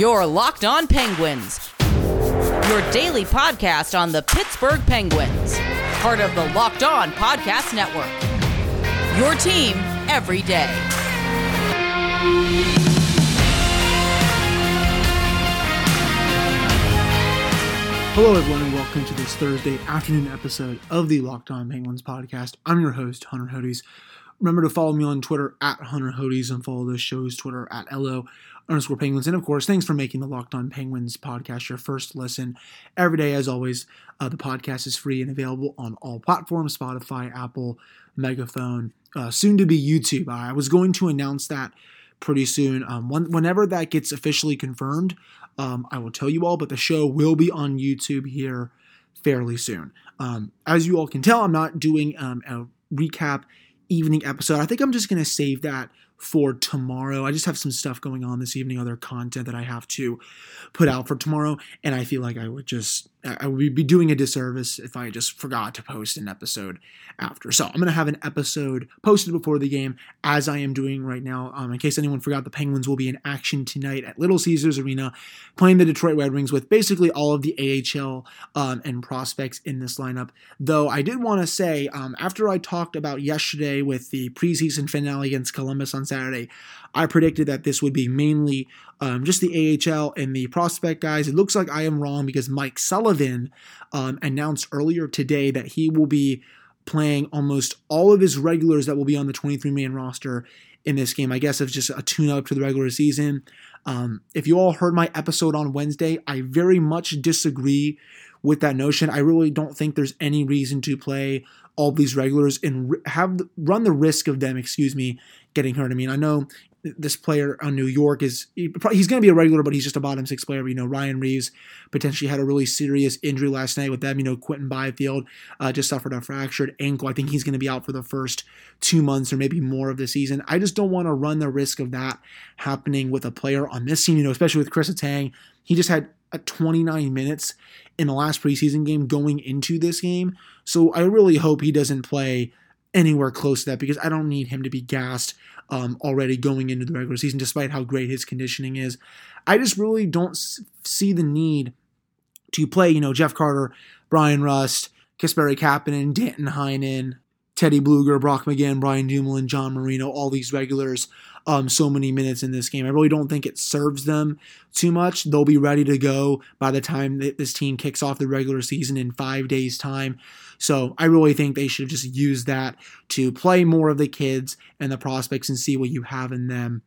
Your Locked On Penguins, your daily podcast on the Pittsburgh Penguins, part of the Locked On Podcast Network. Your team every day. Hello, everyone, and welcome to this Thursday afternoon episode of the Locked On Penguins podcast. I'm your host, Hunter Hodes. Remember to follow me on Twitter at Hunter Hodes and follow the show's Twitter at LO underscore Penguins. And of course, thanks for making the Locked On Penguins podcast your first listen every day. As always, uh, the podcast is free and available on all platforms Spotify, Apple, Megaphone, uh, soon to be YouTube. I was going to announce that pretty soon. Um, when, whenever that gets officially confirmed, um, I will tell you all, but the show will be on YouTube here fairly soon. Um, as you all can tell, I'm not doing um, a recap evening episode. I think I'm just going to save that for tomorrow. I just have some stuff going on this evening, other content that I have to put out for tomorrow, and I feel like I would just I would be doing a disservice if I just forgot to post an episode after. So I'm gonna have an episode posted before the game, as I am doing right now. Um, in case anyone forgot, the Penguins will be in action tonight at Little Caesars Arena, playing the Detroit Red Wings with basically all of the AHL um, and prospects in this lineup. Though I did want to say, um, after I talked about yesterday with the preseason finale against Columbus on Saturday, I predicted that this would be mainly um, just the AHL and the prospect guys. It looks like I am wrong because Mike Sullivan um, announced earlier today that he will be playing almost all of his regulars that will be on the 23 man roster in this game. I guess it's just a tune up to the regular season. Um, if you all heard my episode on Wednesday, I very much disagree with that notion. I really don't think there's any reason to play all these regulars and have run the risk of them, excuse me, getting hurt. I mean, I know this player on New York is he's going to be a regular, but he's just a bottom six player. You know, Ryan Reaves potentially had a really serious injury last night with them. You know, Quinton Byfield uh, just suffered a fractured ankle. I think he's going to be out for the first two months or maybe more of the season. I just don't want to run the risk of that happening with a player on this team. You know, especially with Chris Letang, he just had a 29 minutes in the last preseason game going into this game. So I really hope he doesn't play anywhere close to that because I don't need him to be gassed um, already going into the regular season, despite how great his conditioning is. I just really don't see the need to play, you know, Jeff Carter, Bryan Rust, Kasperi Kapanen, Danton Heinen, Teddy Blueger, Brock McGinn, Brian Dumoulin, John Marino, all these regulars, um, so many minutes in this game. I really don't think it serves them too much. They'll be ready to go by the time that this team kicks off the regular season in five days' time. So I really think they should just use that to play more of the kids and the prospects and see what you have in them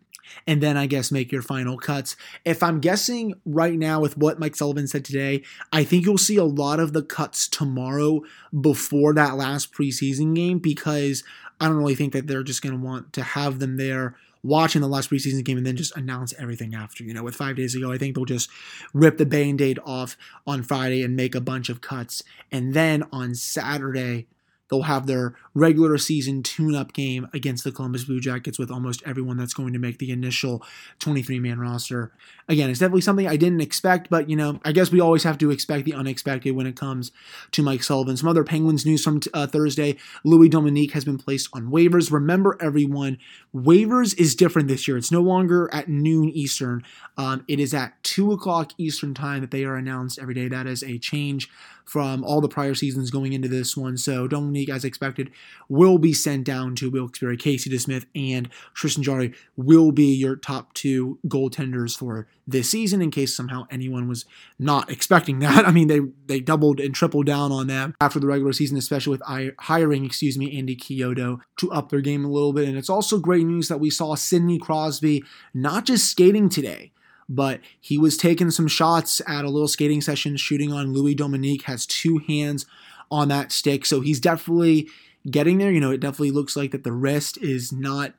and then I guess make your final cuts. If I'm guessing right now with what Mike Sullivan said today, I think you'll see a lot of the cuts tomorrow before that last preseason game because I don't really think that they're just going to want to have them there watching the last preseason game and then just announce everything after. You know, with five days ago, I think they'll just rip the band aid off on Friday and make a bunch of cuts. And then on Saturday, They'll have their regular season tune up game against the Columbus Blue Jackets with almost everyone that's going to make the initial 23 man roster. Again, it's definitely something I didn't expect, but you know, I guess we always have to expect the unexpected when it comes to Mike Sullivan. Some other Penguins news from uh, Thursday Louis Domingue has been placed on waivers. Remember, everyone, waivers is different this year. It's no longer at noon Eastern, um, it is at 2 o'clock Eastern time that they are announced every day. That is a change from all the prior seasons going into this one. So Domingue, as expected, will be sent down to Wilkes-Barre. Casey DeSmith and Tristan Jarry will be your top two goaltenders for this season in case somehow anyone was not expecting that. I mean, they they doubled and tripled down on that after the regular season, especially with hiring, excuse me, Andy Chiodo to up their game a little bit. And it's also great news that we saw Sidney Crosby not just skating today, but he was taking some shots at a little skating session, shooting on Louis Dominique, has two hands on that stick. So he's definitely getting there. You know, it definitely looks like that the wrist is not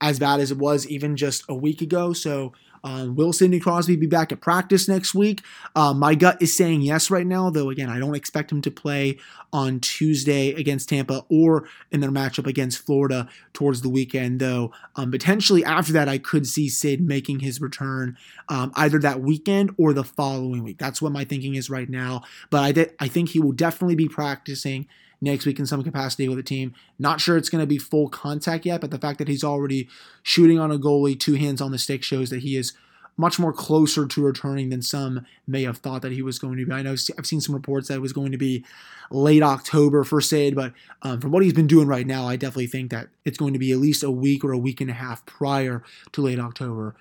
as bad as it was even just a week ago. So um, will Sidney Crosby be back at practice next week? Uh, my gut is saying yes right now, though, again, I don't expect him to play on Tuesday against Tampa or in their matchup against Florida towards the weekend, though. Um, potentially after that, I could see Sid making his return um, either that weekend or the following week. That's what my thinking is right now. But I, th- I think he will definitely be practicing next week in some capacity with the team. Not sure it's going to be full contact yet, but the fact that he's already shooting on a goalie, two hands on the stick, shows that he is much more closer to returning than some may have thought that he was going to be. I know I've seen some reports that it was going to be late October for Sid, but um, from what he's been doing right now, I definitely think that it's going to be at least a week or a week and a half prior to late October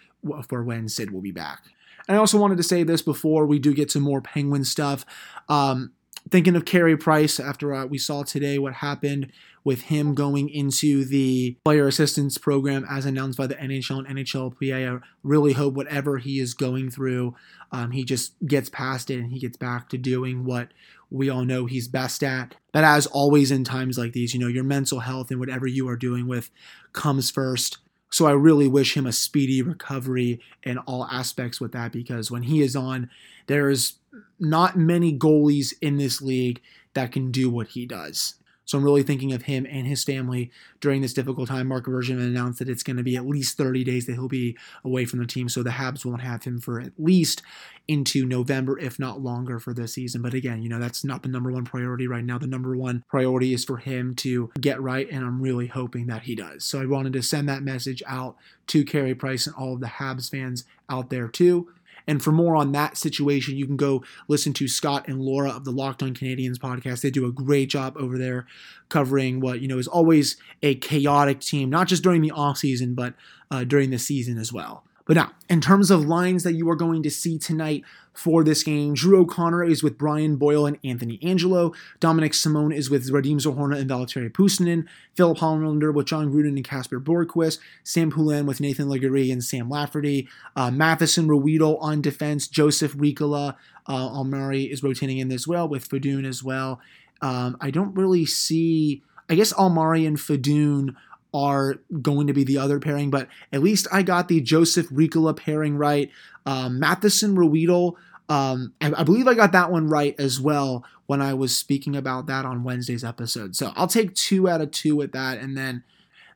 for when Sid will be back. And I also wanted to say this before we do get some more Penguin stuff. Um, thinking of Carey Price after uh, we saw today what happened with him going into the player assistance program as announced by the NHL and NHLPA. I really hope whatever he is going through, um, he just gets past it and he gets back to doing what we all know he's best at. But as always in times like these, you know, your mental health and whatever you are doing with comes first. So I really wish him a speedy recovery in all aspects with that because when he is on, there's not many goalies in this league that can do what he does. So I'm really thinking of him and his family during this difficult time. Marc Bergevin announced that it's going to be at least 30 days that he'll be away from the team, so the Habs won't have him for at least into November, if not longer, for this season. But again, you know that's not the number one priority right now. The number one priority is for him to get right, and I'm really hoping that he does. So I wanted to send that message out to Carey Price and all of the Habs fans out there too. And for more on that situation, you can go listen to Scott and Laura of the Locked On Canadiens podcast. They do a great job over there covering what, you know, is always a chaotic team, not just during the off season, but uh, during the season as well. But now, in terms of lines that you are going to see tonight for this game, Drew O'Connor is with Brian Boyle and Anthony Angelo. Dominic Simon is with Radim Zohorna and Valtteri Puustinen. Filip Hallander with John Gruden and Kasper Björkqvist. Sam Poulin with Nathan Legare and Sam Lafferty. Uh, Matheson Ruhwedel on defense. Joseph Riikola. Uh, Almari is rotating in as well with Fedun as well. Um, I don't really see. I guess Almari and Fedun are going to be the other pairing, but at least I got the Joseph Riikola pairing right. Um, Matheson Ruhwedel, um, I, I believe I got that one right as well when I was speaking about that on Wednesday's episode. So I'll take two out of two with that, and then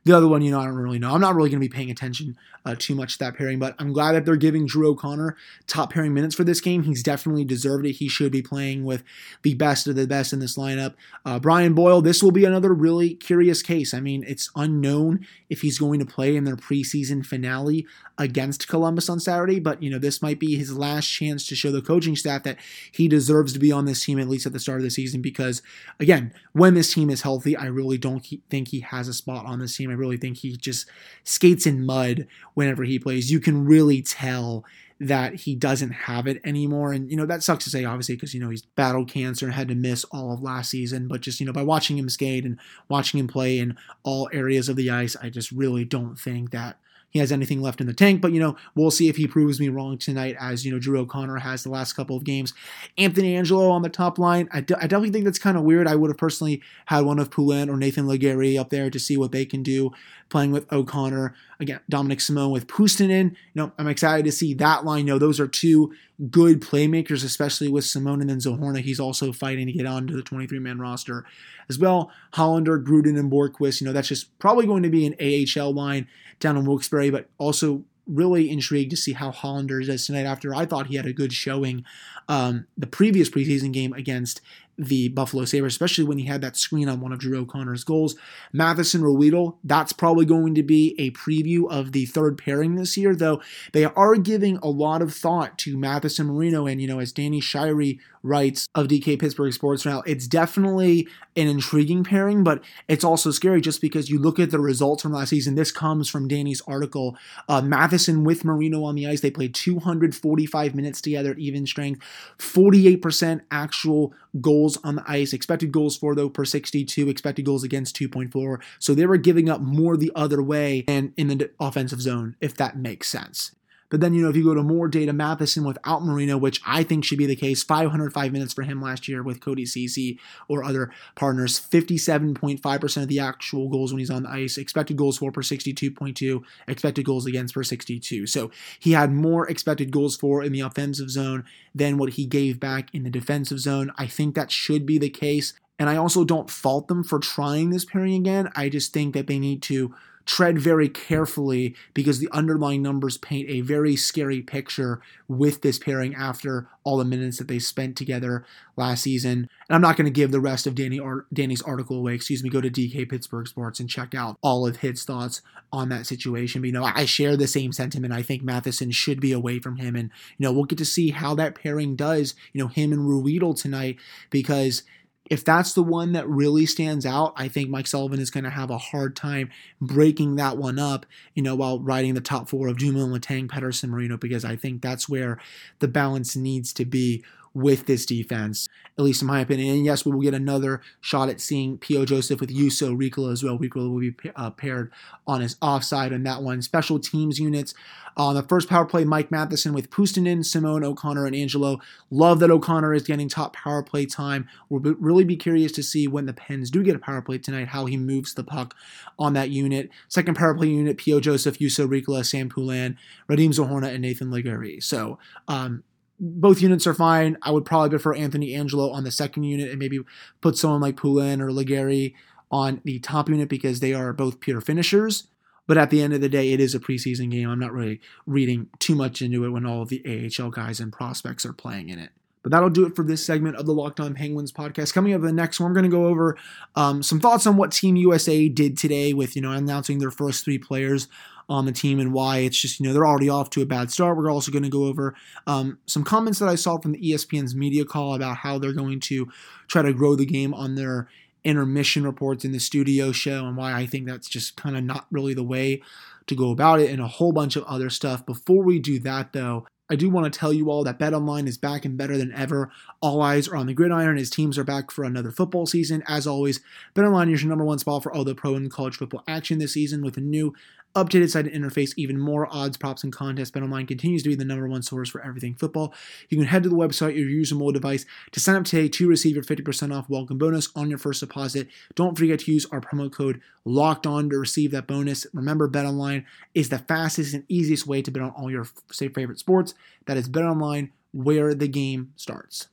the other one, you know, I don't really know. I'm not really going to be paying attention uh, too much that pairing, but I'm glad that they're giving Drew O'Connor top pairing minutes for this game. He's definitely deserved it. He should be playing with the best of the best in this lineup. Uh, Brian Boyle, this will be another really curious case. I mean, it's unknown if he's going to play in their preseason finale against Columbus on Saturday, but, you know, this might be his last chance to show the coaching staff that he deserves to be on this team at least at the start of the season because, again, when this team is healthy, I really don't think he has a spot on this team. I really think he just skates in mud whenever he plays. You can really tell that he doesn't have it anymore. And, you know, that sucks to say, obviously, because, you know, he's battled cancer and had to miss all of last season. But just, you know, by watching him skate and watching him play in all areas of the ice, I just really don't think that he has anything left in the tank. But, you know, we'll see if he proves me wrong tonight, as, you know, Drew O'Connor has the last couple of games. Anthony Angelo on the top line. I, d- I definitely think that's kind of weird. I would have personally had one of Poulin or Nathan Legare up there to see what they can do playing with O'Connor. Again, Dominic Simone with Puustinen. You know, I'm excited to see that line. You know, those are two good playmakers, especially with Simone and then Zohorna. He's also fighting to get onto the 23 man roster as well. Hallander, Gruden, and Björkqvist. You know, that's just probably going to be an AHL line down in Wilkes-Barre, but also really intrigued to see how Hallander does tonight after I thought he had a good showing um, the previous preseason game against the Buffalo Sabres, especially when he had that screen on one of Drew O'Connor's goals. Matheson Ruhwedel, that's probably going to be a preview of the third pairing this year, though they are giving a lot of thought to Matheson Marino. And, you know, as Danny Shirey writes of DK Pittsburgh Sports now, it's definitely an intriguing pairing, but it's also scary just because you look at the results from last season. This comes from Danny's article. Uh, Matheson with Marino on the ice, they played 245 minutes together at even strength, 48% actual goals on the ice, expected goals for though per 62, expected goals against 2.4. So they were giving up more the other way and in the offensive zone, if that makes sense. But then, you know, if you go to more data, Matheson without Marino, which I think should be the case, 505 minutes for him last year with Cody Ceci or other partners, 57.5% of the actual goals when he's on the ice, expected goals for per 62.2, expected goals against per 62. So he had more expected goals for in the offensive zone than what he gave back in the defensive zone. I think that should be the case. And I also don't fault them for trying this pairing again. I just think that they need to tread very carefully because the underlying numbers paint a very scary picture with this pairing after all the minutes that they spent together last season. And I'm not going to give the rest of Danny Danny's article away. Excuse me. Go to DK Pittsburgh Sports and check out all of his thoughts on that situation. But you know, I share the same sentiment. I think Matheson should be away from him, and you know, we'll get to see how that pairing does. You know, him and Ruhwedel tonight because if that's the one that really stands out, I think Mike Sullivan is going to have a hard time breaking that one up, you know, while riding the top four of Dumoulin, Letang, Pettersson, Marino, because I think that's where the balance needs to be with this defense, at least in my opinion. And yes, we will get another shot at seeing P.O. Joseph with Juuso Riikola as well. Riikola will be uh, paired on his offside on that one. Special teams units. On uh, the first power play, Mike Matheson with Puustinen, Simone, O'Connor, and Angelo. Love that O'Connor is getting top power play time. We'll be, really be curious to see when the Pens do get a power play tonight, how he moves the puck on that unit. Second power play unit, P.O. Joseph, Juuso Riikola, Sam Poulin, Radim Zohorna, and Nathan Legare. So um, both units are fine. I would probably prefer Anthony Angelo on the second unit and maybe put someone like Poulin or Legare on the top unit because they are both pure finishers. But at the end of the day, it is a preseason game. I'm not really reading too much into it when all of the AHL guys and prospects are playing in it. But that'll do it for this segment of the Locked On Penguins podcast. Coming up in the next one, we're going to go over um, some thoughts on what Team USA did today with, you know, announcing their first three players on the team and why it's just, you know, they're already off to a bad start. We're also going to go over um, some comments that I saw from the ESPN's media call about how they're going to try to grow the game on their intermission reports in the studio show and why I think that's just kind of not really the way to go about it and a whole bunch of other stuff. Before we do that, though, I do want to tell you all that BetOnline is back and better than ever. All eyes are on the gridiron as teams are back for another football season. As always, BetOnline is your number one spot for all the pro and college football action this season with a new updated site and interface, even more odds, props, and contests. BetOnline continues to be the number one source for everything football. You can head to the website or use a mobile device to sign up today to receive your 50% off welcome bonus on your first deposit. Don't forget to use our promo code Locked On to receive that bonus. Remember, BetOnline is the fastest and easiest way to bet on all your say, favorite sports. That is BetOnline, where the game starts.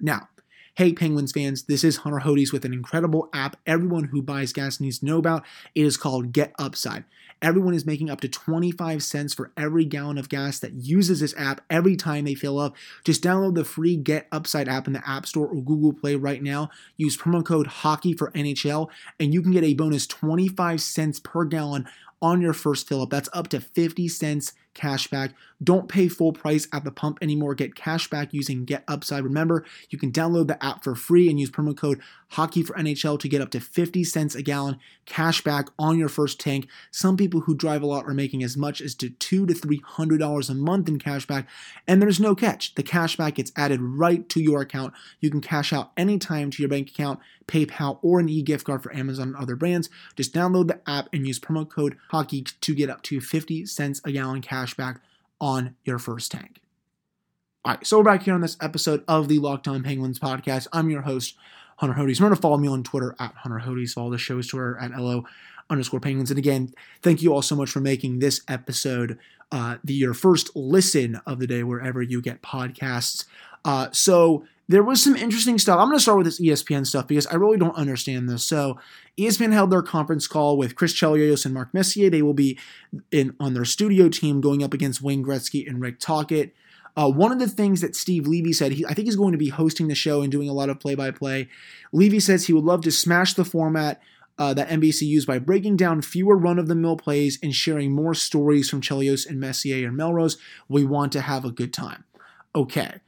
Now, Hey, Penguins fans, this is Hunter Hodes with an incredible app everyone who buys gas needs to know about. It is called Get Upside. Everyone is making up to 25 cents for every gallon of gas that uses this app every time they fill up. Just download the free Get Upside app in the App Store or Google Play right now. Use promo code HOCKEY for NHL, and you can get a bonus 25 cents per gallon on your first fill up. That's up to 50 cents cash back. Don't pay full price at the pump anymore. Get cash back using Get Upside. Remember, you can download the app for free and use promo code Hockey for NHL to get up to 50 cents a gallon cash back on your first tank. Some people who drive a lot are making as much as to two to three hundred dollars a month in cash back, and there's no catch. The cash back gets added right to your account. You can cash out anytime to your bank account, PayPal, or an e-gift card for Amazon and other brands. Just download the app and use promo code Hockey to get up to 50 cents a gallon cash back on your first tank. All right, so we're back here on this episode of the Locked On Penguins podcast. I'm your host, Hunter Hodes. Remember to follow me on Twitter at Hunter Hodes. Follow the show's Twitter at LO underscore Penguins. And again, thank you all so much for making this episode uh, the your first listen of the day wherever you get podcasts. Uh, so there was some interesting stuff. I'm going to start with this ESPN stuff because I really don't understand this. So, ESPN held their conference call with Chris Chelios and Mark Messier. They will be in on their studio team going up against Wayne Gretzky and Rick Tocchet. Uh, one of the things that Steve Levy said, he, I think he's going to be hosting the show and doing a lot of play by play. Levy says he would love to smash the format uh, that NBC used by breaking down fewer run of the mill plays and sharing more stories from Chelios and Messier and Melrose. We want to have a good time. Okay.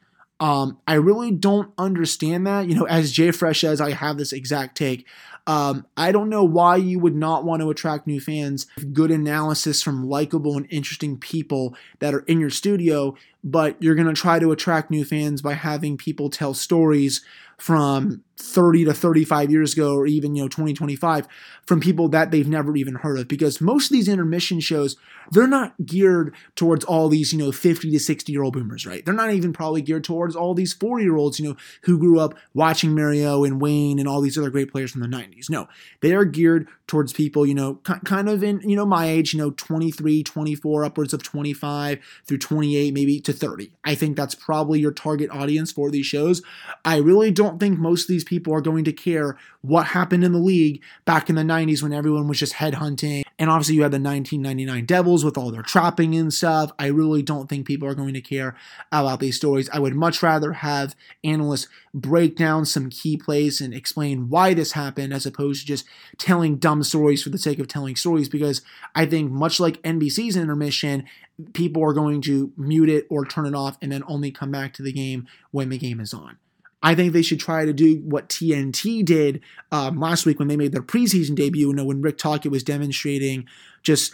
Um, I really don't understand that. You know, as Jay Fresh says, I have this exact take. Um, I don't know why you would not want to attract new fans. Good analysis from likable and interesting people that are in your studio, but you're going to try to attract new fans by having people tell stories from 30 to 35 years ago or even you know 2025 from people that they've never even heard of. Because most of these intermission shows they're not geared towards all these you know 50 to 60 year old boomers right? They're not even probably geared towards all these 40 year olds you know who grew up watching Mario and Wayne and all these other great players from the 90s no they are geared towards people you know kind of in you know my age you know 23 24 upwards of 25 through 28 maybe to 30 i think that's probably your target audience for these shows. I really don't think most of these people are going to care what happened in the league back in the 90s when everyone was just headhunting. And obviously, you had the 1999 Devils with all their trapping and stuff. I really don't think people are going to care about these stories. I would much rather have analysts break down some key plays and explain why this happened as opposed to just telling dumb stories for the sake of telling stories because I think much like NBC's intermission, people are going to mute it or turn it off and then only come back to the game when the game is on. I think they should try to do what TNT did um, last week when they made their preseason debut. You know, when Rick Tocchet was demonstrating just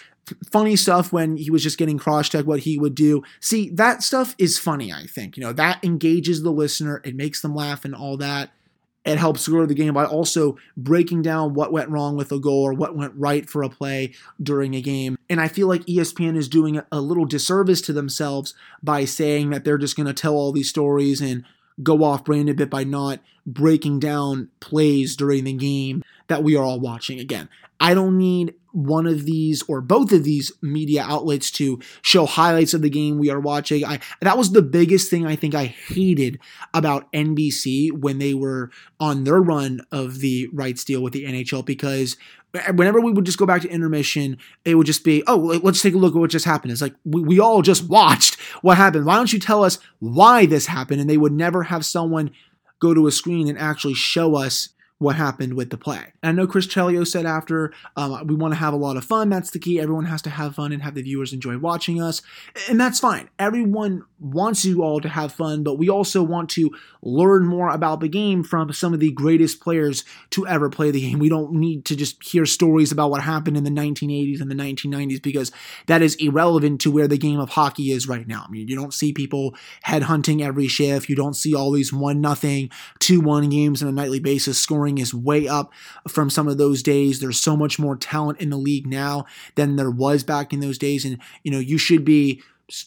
funny stuff when he was just getting cross check what he would do. See, that stuff is funny, I think. You know, that engages the listener, it makes them laugh and all that it helps grow the game by also breaking down what went wrong with a goal or what went right for a play during a game. And I feel like ESPN is doing a little disservice to themselves by saying that they're just going to tell all these stories and go off brand a bit by not breaking down plays during the game that we are all watching. Again, I don't need one of these or both of these media outlets to show highlights of the game we are watching. I that was the biggest thing I think I hated about NBC when they were on their run of the rights deal with the NHL because Uh, whenever we would just go back to intermission, it would just be, oh, let's take a look at what just happened. It's like we, we all just watched what happened. Why don't you tell us why this happened? And they would never have someone go to a screen and actually show us what happened with the play. And I know Chris Chelios said after, um, we want to have a lot of fun. That's the key. Everyone has to have fun and have the viewers enjoy watching us. And that's fine. Everyone wants you all to have fun, but we also want to learn more about the game from some of the greatest players to ever play the game. We don't need to just hear stories about what happened in the 1980s and the 1990s because that is irrelevant to where the game of hockey is right now. I mean, you don't see people headhunting every shift. You don't see all these 1 nothing, 2 1 games on a nightly basis scoring scoring is way up from some of those days. There's so much more talent in the league now than there was back in those days. And, you know, you should be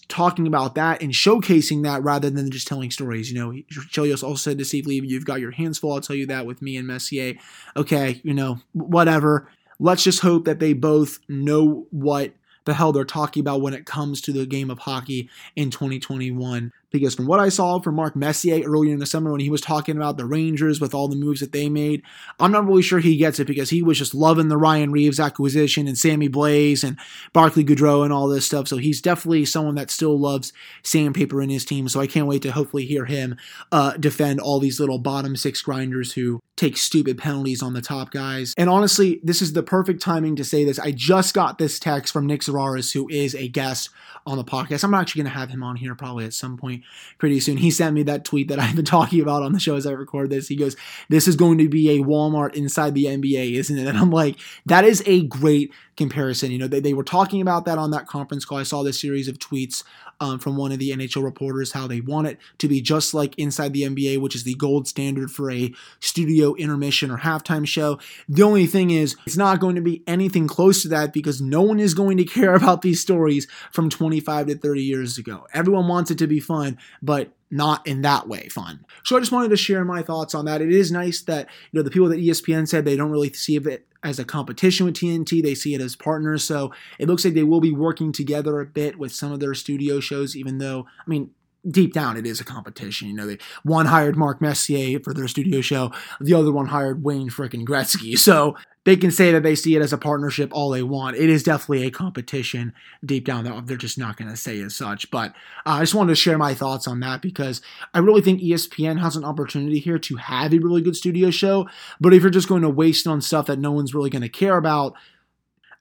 talking about that and showcasing that rather than just telling stories. You know, Chelios also said to Steve Levy, you've got your hands full. I'll tell you that with me and Messier. Okay, you know, whatever. Let's just hope that they both know what the hell they're talking about when it comes to the game of hockey in 2021 because from what I saw from Mark Messier earlier in the summer when he was talking about the Rangers with all the moves that they made, I'm not really sure he gets it because he was just loving the Ryan Reaves acquisition and Sammy Blais and Barclay Goodrow and all this stuff. So he's definitely someone that still loves sandpaper in his team. So I can't wait to hopefully hear him uh, defend all these little bottom six grinders who take stupid penalties on the top guys. And honestly, this is the perfect timing to say this. I just got this text from Nick Zararis, who is a guest on the podcast. I'm actually going to have him on here probably at some point pretty soon. He sent me that tweet that I've been talking about on the show as I record this. He goes, This is going to be a Walmart inside the NBA, isn't it? And I'm like, That is a great comparison. You know, they, they were talking about that on that conference call. I saw this series of tweets um, from one of the NHL reporters how they want it to be just like Inside the NBA, which is the gold standard for a studio intermission or halftime show. The only thing is, it's not going to be anything close to that because no one is going to care about these stories from 25 to 30 years ago. Everyone wants it to be fun, but not in that way fun. So I just wanted to share my thoughts on that. It is nice that you know the people that ESPN said they don't really see it as a competition with TNT. They see it as partners. So it looks like they will be working together a bit with some of their studio shows, even though, I mean, deep down it is a competition. You know, they one hired Mark Messier for their studio show, the other one hired Wayne frickin' Gretzky. So they can say that they see it as a partnership all they want. It is definitely a competition deep down. They're just not going to say as such. But uh, I just wanted to share my thoughts on that because I really think ESPN has an opportunity here to have a really good studio show. But if you're just going to waste on stuff that no one's really going to care about,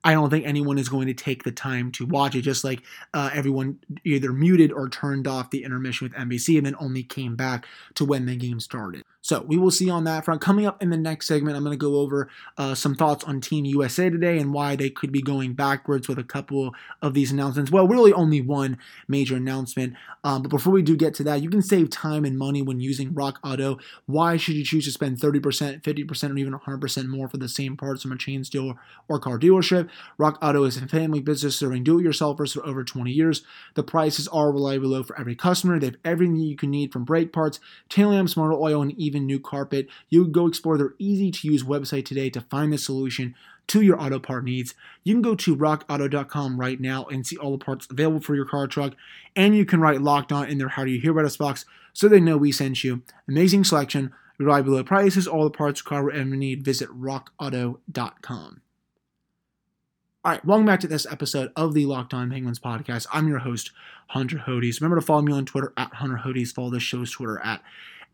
I don't think anyone is going to take the time to watch it. Just like uh, everyone either muted or turned off the intermission with NBC and then only came back to when the game started. So we will see on that front. Coming up in the next segment, I'm going to go over uh, some thoughts on Team USA today and why they could be going backwards with a couple of these announcements. Well, really only one major announcement. Um, but before we do get to that, you can save time and money when using Rock Auto. Why should you choose to spend 30%, 50%, or even 100% more for the same parts from a chain store or car dealership? Rock Auto is a family business serving do-it-yourselfers for over 20 years. The prices are reliably low for every customer. They have everything you can need from brake parts, tail lamps, motor oil, and even new carpet. You can go explore their easy-to-use website today to find the solution to your auto part needs. You can go to rockauto.com right now and see all the parts available for your car truck, and you can write locked on in their How Do You Hear About Us box so they know we sent you. Amazing selection, reliable low prices, all the parts, car, whatever you need. Visit rockauto.com. All right, welcome back to this episode of the Locked On Penguins podcast. I'm your host, Hunter Hodes. Remember to follow me on Twitter at Hunter Hodes. Follow the show's Twitter at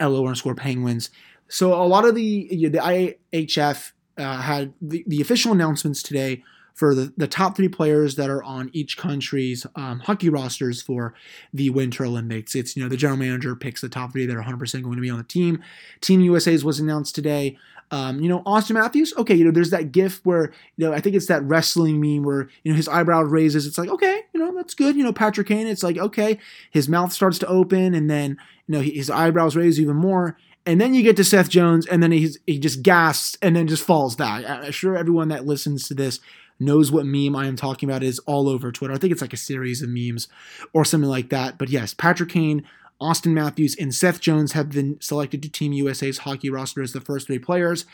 LO underscore Penguins. So a lot of the the IHF uh, had the, the official announcements today for the, the top three players that are on each country's um, hockey rosters for the Winter Olympics. It's, you know, the general manager picks the top three that are 100% going to be on the team. Team USA's was announced today. Um, you know, Auston Matthews, okay, you know, there's that gif where, you know, I think it's that wrestling meme where, you know, his eyebrow raises. It's like, okay, you know, that's good. You know, Patrick Kane, it's like, okay, his mouth starts to open and then, you know, his eyebrows raise even more. And then you get to Seth Jones, and then he's he just gasps and then just falls back. I'm sure everyone that listens to this knows what meme I am talking about is all over Twitter. I think it's like a series of memes or something like that. But yes, Patrick Kane, Auston Matthews, and Seth Jones have been selected to Team USA's hockey roster as the first three players.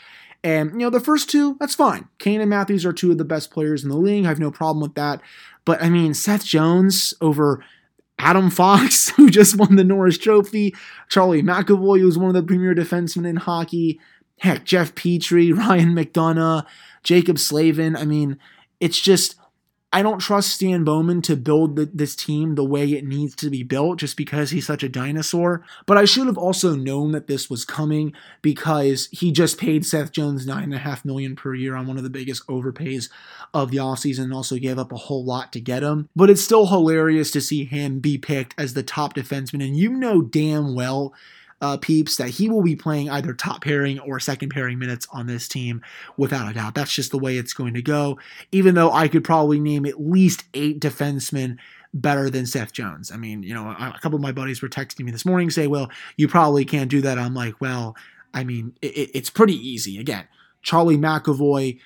And, you know, the first two, that's fine. Kane and Matthews are two of the best players in the league. I have no problem with that. But, I mean, Seth Jones over Adam Fox, who just won the Norris Trophy, Charlie McAvoy, who's one of the premier defensemen in hockey, heck, Jeff Petry, Ryan McDonagh, Jaccob Slavin. I mean, it's just I don't trust Stan Bowman to build the, this team the way it needs to be built just because he's such a dinosaur. But I should have also known that this was coming because he just paid Seth Jones nine and a half million per year on one of the biggest overpays of the offseason and also gave up a whole lot to get him. But it's still hilarious to see him be picked as the top defenseman. And you know damn well uh, peeps that he will be playing either top pairing or second pairing minutes on this team without a doubt. That's just the way it's going to go. Even though I could probably name at least eight defensemen better than Seth Jones. I mean, you know, a, couple of my buddies were texting me this morning say, "Well, you probably can't do that." I'm like, "Well, I mean, it, it's pretty easy." Again, Charlie McAvoy.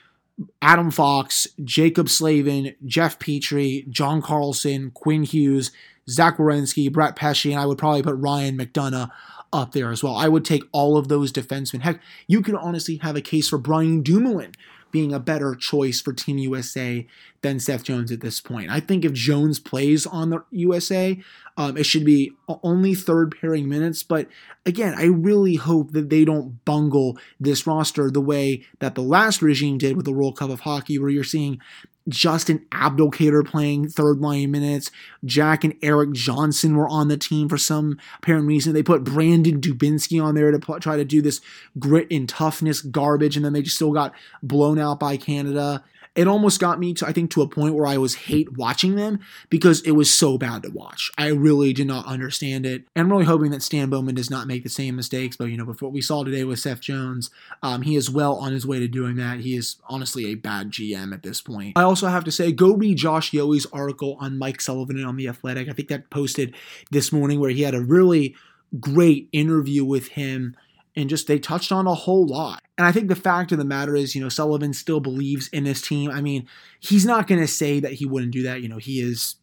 Adam Fox, Jaccob Slavin, Jeff Petry, John Carlson, Quinn Hughes, Zach Werenski, Brett Pesce, and I would probably put Ryan McDonagh up there as well. I would take all of those defensemen. Heck, you could honestly have a case for Brian Dumoulin being a better choice for Team USA than Seth Jones at this point. I think if Jones plays on the USA, um, it should be only third pairing minutes. But again, I really hope that they don't bungle this roster the way that the last regime did with the World Cup of Hockey, where you're seeing Justin Abdelkader playing third line minutes. Jack and Erik Johnson were on the team for some apparent reason. They put Brandon Dubinsky on there to try to do this grit and toughness garbage, and then they just still got blown out by Canada it almost got me to I think to a point where I was hate watching them because it was so bad to watch. I really did not understand it. And I'm really hoping that Stan Bowman does not make the same mistakes. But you know, before what we saw today with Seth Jones, um, he is well on his way to doing that. He is honestly a bad GM at this point. I also have to say, go read Josh Yohe's article on Mike Sullivan and on the Athletic. I think that posted this morning where he had a really great interview with him and just they touched on a whole lot. And I think the fact of the matter is, you know, Sullivan still believes in this team. I mean, he's not going to say that he wouldn't do that. You know, he is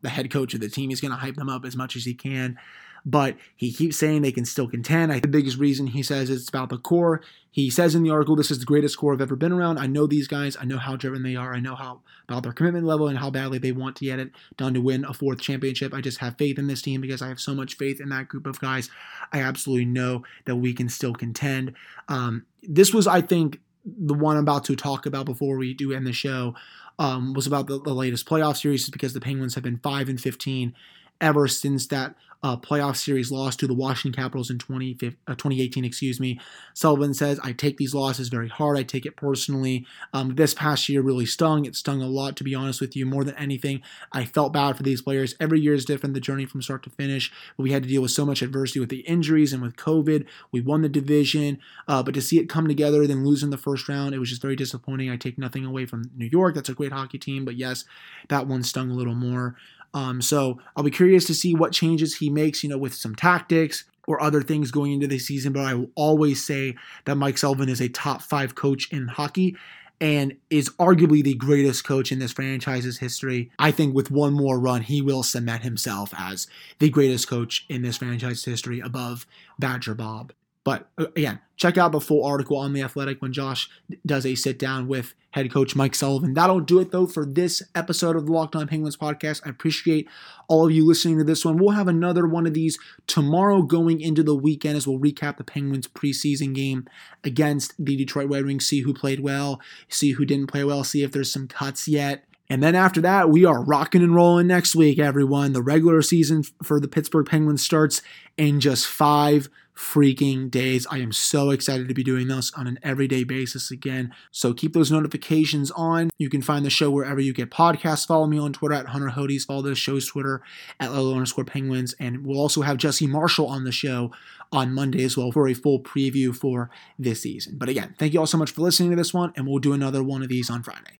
the head coach of the team. He's going to hype them up as much as he can but he keeps saying they can still contend. I the biggest reason he says it's about the core. He says in the article, "This is the greatest core I've ever been around. I know these guys. I know how driven they are. I know how about their commitment level and how badly they want to get it done to win a fourth championship. I just have faith in this team because I have so much faith in that group of guys. I absolutely know that we can still contend. Um, this was, I think, the one I'm about to talk about before we do end the show." Um, was about the, the latest playoff series because the Penguins have been 5 and 15 ever since that uh, playoff series loss to the Washington Capitals in 20, uh, 2018. Excuse me. Sullivan says, "I take these losses very hard. I take it personally. Um, this past year really stung. It stung a lot, to be honest with you. More than anything, I felt bad for these players. Every year is different. The journey from start to finish. But we had to deal with so much adversity with the injuries and with COVID. We won the division, uh, but to see it come together, then lose in the first round, it was just very disappointing. I take nothing away from New York. That's a great hockey team, but yes, that one stung a little more." Um, so I'll be curious to see what changes he makes, you know, with some tactics or other things going into the season. But I will always say that Mike Sullivan is a top five coach in hockey and is arguably the greatest coach in this franchise's history. I think with one more run, he will cement himself as the greatest coach in this franchise's history above Badger Bob. But uh, again, check out the full article on The Athletic when Josh does a sit down with head coach Mike Sullivan. That'll do it though for this episode of the Locked On Penguins podcast. I appreciate all of you listening to this one. We'll have another one of these tomorrow going into the weekend as we'll recap the Penguins preseason game against the Detroit Red Wings, see who played well, see who didn't play well, see if there's some cuts yet. And then after that, we are rocking and rolling next week, everyone. The regular season for the Pittsburgh Penguins starts in just five freaking days. I am so excited to be doing this on an everyday basis again. So keep those notifications on. You can find the show wherever you get podcasts. Follow me on Twitter at Hunter Hodes. Follow the show's Twitter at LO underscore Penguins. And we'll also have Jesse Marshall on the show on Monday as well for a full preview for this season. But again, thank you all so much for listening to this one, and we'll do another one of these on Friday.